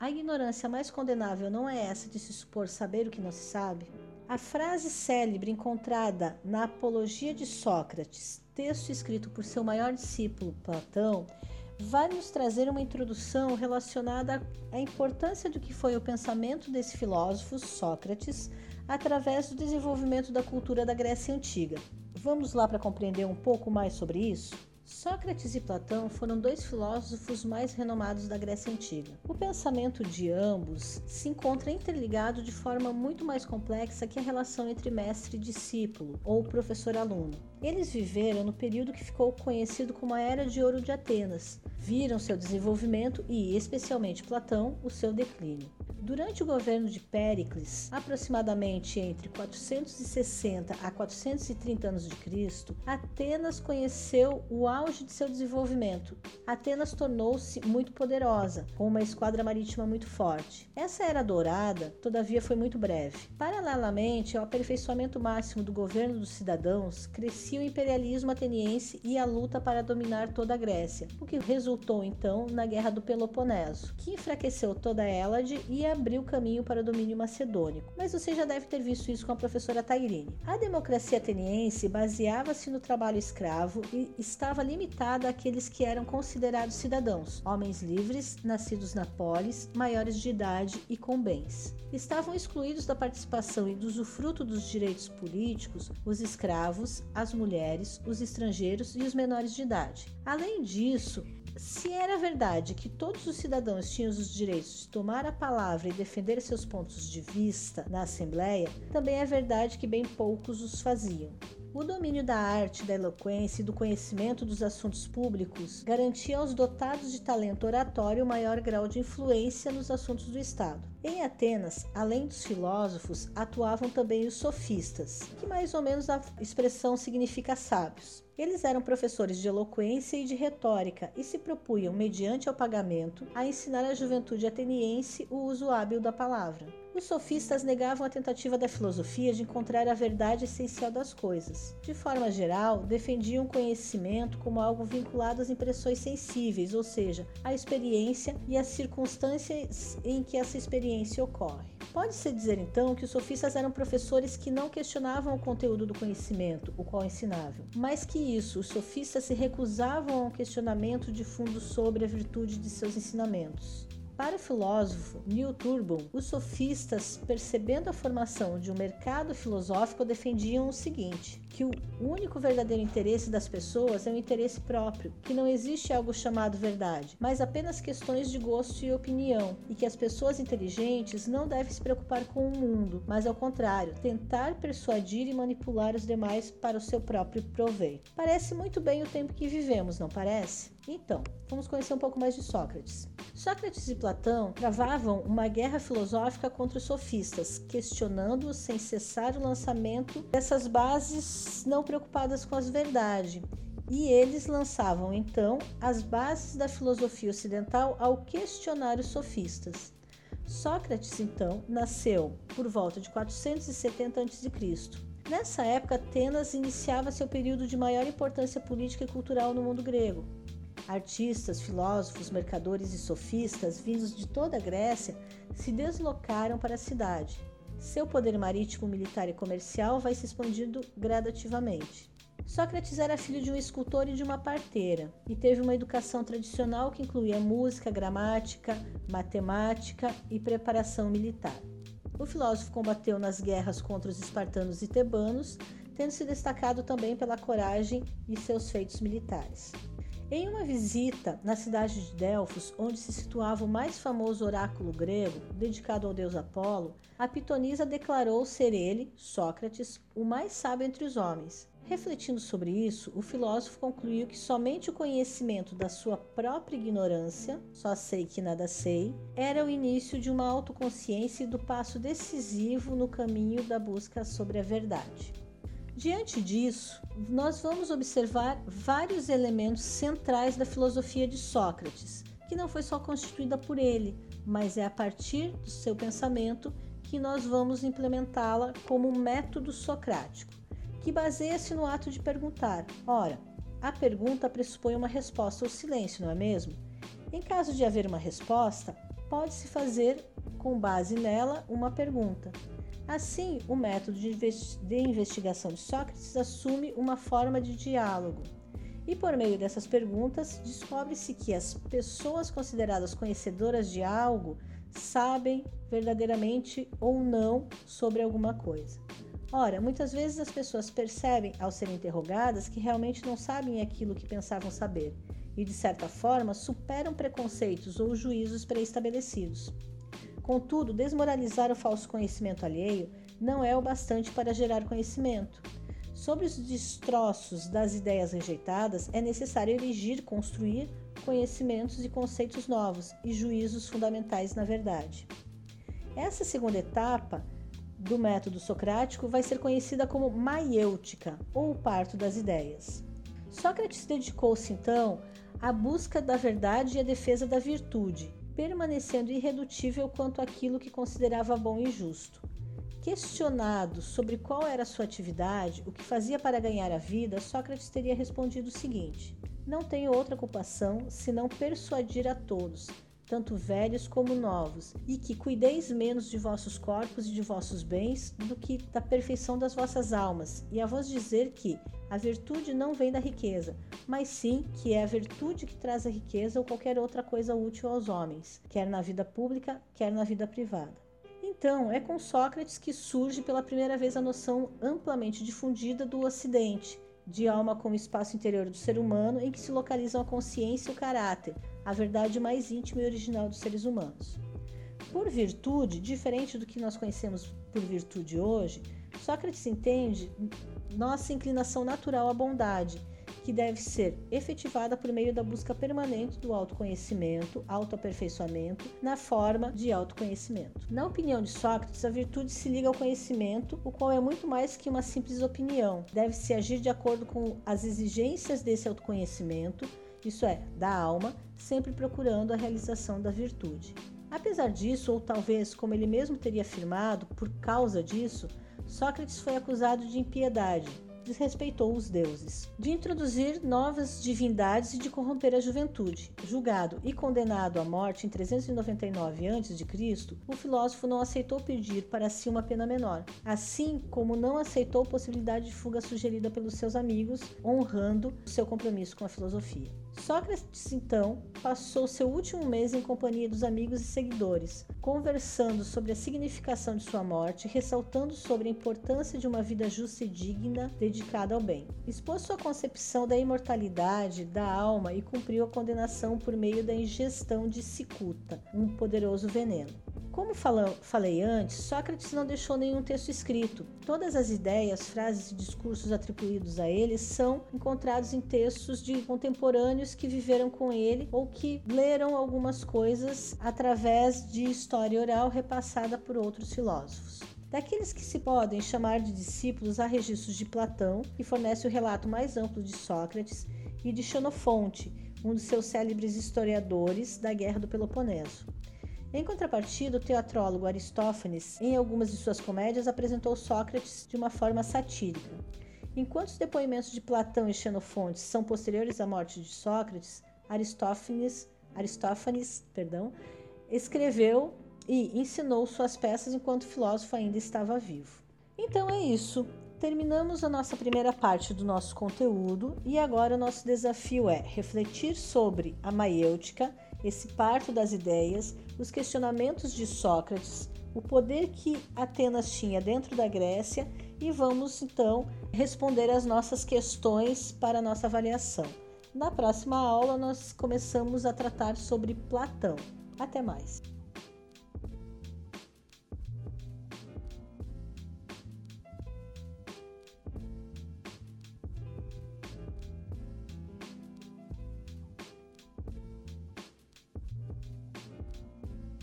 A ignorância mais condenável não é essa de se supor saber o que não se sabe? A frase célebre encontrada na Apologia de Sócrates, texto escrito por seu maior discípulo Platão, vai nos trazer uma introdução relacionada à importância do que foi o pensamento desse filósofo, Sócrates, através do desenvolvimento da cultura da Grécia Antiga. Vamos lá para compreender um pouco mais sobre isso? Sócrates e Platão foram dois filósofos mais renomados da Grécia Antiga. O pensamento de ambos se encontra interligado de forma muito mais complexa que a relação entre mestre e discípulo ou professor-aluno. Eles viveram no período que ficou conhecido como a Era de Ouro de Atenas, viram seu desenvolvimento e, especialmente Platão, o seu declínio. Durante o governo de Péricles, aproximadamente entre 460 a 430 anos de Cristo, Atenas conheceu o auge de seu desenvolvimento. Atenas tornou-se muito poderosa, com uma esquadra marítima muito forte. Essa era dourada, todavia, foi muito breve. Paralelamente ao aperfeiçoamento máximo do governo dos cidadãos, crescia o imperialismo ateniense e a luta para dominar toda a Grécia, o que resultou então na Guerra do Peloponeso, que enfraqueceu toda a Hélade e abriu caminho para o domínio macedônico. Mas você já deve ter visto isso com a professora Tairine. A democracia ateniense baseava-se no trabalho escravo e estava limitada àqueles que eram considerados cidadãos, homens livres, nascidos na polis, maiores de idade e com bens. Estavam excluídos da participação e do usufruto dos direitos políticos os escravos, as mulheres, os estrangeiros e os menores de idade. Além disso, se era verdade que todos os cidadãos tinham os direitos de tomar a palavra e defender seus pontos de vista na Assembleia, também é verdade que bem poucos os faziam. O domínio da arte, da eloquência e do conhecimento dos assuntos públicos garantia aos dotados de talento oratório maior grau de influência nos assuntos do Estado. Em Atenas, além dos filósofos, atuavam também os sofistas, que mais ou menos a expressão significa sábios. Eles eram professores de eloquência e de retórica e se propunham, mediante o pagamento, a ensinar à juventude ateniense o uso hábil da palavra. Os sofistas negavam a tentativa da filosofia de encontrar a verdade essencial das coisas. De forma geral, defendiam o conhecimento como algo vinculado às impressões sensíveis, ou seja, à experiência e às circunstâncias em que essa experiência ocorre. Pode-se dizer então que os sofistas eram professores que não questionavam o conteúdo do conhecimento, o qual ensinavam, mas que isso, os sofistas se recusavam ao questionamento de fundo sobre a virtude de seus ensinamentos. Para o filósofo Neil Turbon, os sofistas, percebendo a formação de um mercado filosófico, defendiam o seguinte: que o único verdadeiro interesse das pessoas é o interesse próprio, que não existe algo chamado verdade, mas apenas questões de gosto e opinião, e que as pessoas inteligentes não devem se preocupar com o mundo, mas ao contrário, tentar persuadir e manipular os demais para o seu próprio proveito. Parece muito bem o tempo que vivemos, não parece? Então, vamos conhecer um pouco mais de Sócrates. Sócrates e Platão travavam uma guerra filosófica contra os sofistas, questionando-os sem cessar o lançamento dessas bases não preocupadas com as verdades. E eles lançavam então as bases da filosofia ocidental ao questionar os sofistas. Sócrates, então, nasceu por volta de 470 a.C. Nessa época, Atenas iniciava seu período de maior importância política e cultural no mundo grego. Artistas, filósofos, mercadores e sofistas vindos de toda a Grécia se deslocaram para a cidade. Seu poder marítimo, militar e comercial vai se expandindo gradativamente. Sócrates era filho de um escultor e de uma parteira, e teve uma educação tradicional que incluía música, gramática, matemática e preparação militar. O filósofo combateu nas guerras contra os espartanos e tebanos, tendo se destacado também pela coragem e seus feitos militares. Em uma visita na cidade de Delfos, onde se situava o mais famoso oráculo grego, dedicado ao deus Apolo, a pitonisa declarou ser ele, Sócrates, o mais sábio entre os homens. Refletindo sobre isso, o filósofo concluiu que somente o conhecimento da sua própria ignorância, só sei que nada sei, era o início de uma autoconsciência e do passo decisivo no caminho da busca sobre a verdade. Diante disso, nós vamos observar vários elementos centrais da filosofia de Sócrates, que não foi só constituída por ele, mas é a partir do seu pensamento que nós vamos implementá-la como método socrático, que baseia-se no ato de perguntar. Ora, a pergunta pressupõe uma resposta ou silêncio, não é mesmo? Em caso de haver uma resposta, pode-se fazer, com base nela, uma pergunta. Assim, o método de investigação de Sócrates assume uma forma de diálogo. E por meio dessas perguntas, descobre-se que as pessoas consideradas conhecedoras de algo sabem verdadeiramente ou não sobre alguma coisa. Ora, muitas vezes as pessoas percebem, ao serem interrogadas, que realmente não sabem aquilo que pensavam saber e, de certa forma, superam preconceitos ou juízos pré-estabelecidos. Contudo, desmoralizar o falso conhecimento alheio não é o bastante para gerar conhecimento. Sobre os destroços das ideias rejeitadas, é necessário erigir, construir conhecimentos e conceitos novos e juízos fundamentais na verdade. Essa segunda etapa do método socrático vai ser conhecida como maiêutica, ou parto das ideias. Sócrates dedicou-se então à busca da verdade e à defesa da virtude, permanecendo irredutível quanto àquilo que considerava bom e justo. Questionado sobre qual era sua atividade, o que fazia para ganhar a vida, Sócrates teria respondido o seguinte: Não tenho outra ocupação senão persuadir a todos, tanto velhos como novos, e que cuideis menos de vossos corpos e de vossos bens do que da perfeição das vossas almas, e a vos dizer que a virtude não vem da riqueza, mas sim que é a virtude que traz a riqueza ou qualquer outra coisa útil aos homens, quer na vida pública, quer na vida privada. Então, é com Sócrates que surge pela primeira vez a noção amplamente difundida do Ocidente, de alma como espaço interior do ser humano em que se localizam a consciência e o caráter, a verdade mais íntima e original dos seres humanos. Por virtude, diferente do que nós conhecemos por virtude hoje, Sócrates entende nossa inclinação natural à bondade, que deve ser efetivada por meio da busca permanente do autoconhecimento, autoaperfeiçoamento, na forma de autoconhecimento. Na opinião de Sócrates, a virtude se liga ao conhecimento, o qual é muito mais que uma simples opinião. Deve-se agir de acordo com as exigências desse autoconhecimento, isso é, da alma, sempre procurando a realização da virtude. Apesar disso, ou talvez como ele mesmo teria afirmado, por causa disso, Sócrates foi acusado de impiedade, desrespeitou os deuses, de introduzir novas divindades e de corromper a juventude. Julgado e condenado à morte em 399 a.C., o filósofo não aceitou pedir para si uma pena menor, assim como não aceitou a possibilidade de fuga sugerida pelos seus amigos, honrando seu compromisso com a filosofia. Sócrates, então, passou seu último mês em companhia dos amigos e seguidores, conversando sobre a significação de sua morte, ressaltando sobre a importância de uma vida justa e digna dedicada ao bem. Expôs sua concepção da imortalidade da alma e cumpriu a condenação por meio da ingestão de cicuta, um poderoso veneno. Como falei antes, Sócrates não deixou nenhum texto escrito. Todas as ideias, frases e discursos atribuídos a ele são encontrados em textos de contemporâneos que viveram com ele ou que leram algumas coisas através de história oral repassada por outros filósofos. Daqueles que se podem chamar de discípulos, há registros de Platão, que fornece o relato mais amplo de Sócrates, e de Xenofonte, um dos seus célebres historiadores da Guerra do Peloponeso. Em contrapartida, o teatrólogo Aristófanes, em algumas de suas comédias, apresentou Sócrates de uma forma satírica. Enquanto os depoimentos de Platão e Xenofonte são posteriores à morte de Sócrates, Aristófanes, Aristófanes perdão, escreveu e ensinou suas peças enquanto o filósofo ainda estava vivo. Então é isso. Terminamos a nossa primeira parte do nosso conteúdo e agora o nosso desafio é refletir sobre a maiêutica esse parto das ideias, os questionamentos de Sócrates, o poder que Atenas tinha dentro da Grécia e vamos então responder as nossas questões para nossa avaliação. Na próxima aula, nós começamos a tratar sobre Platão. Até mais!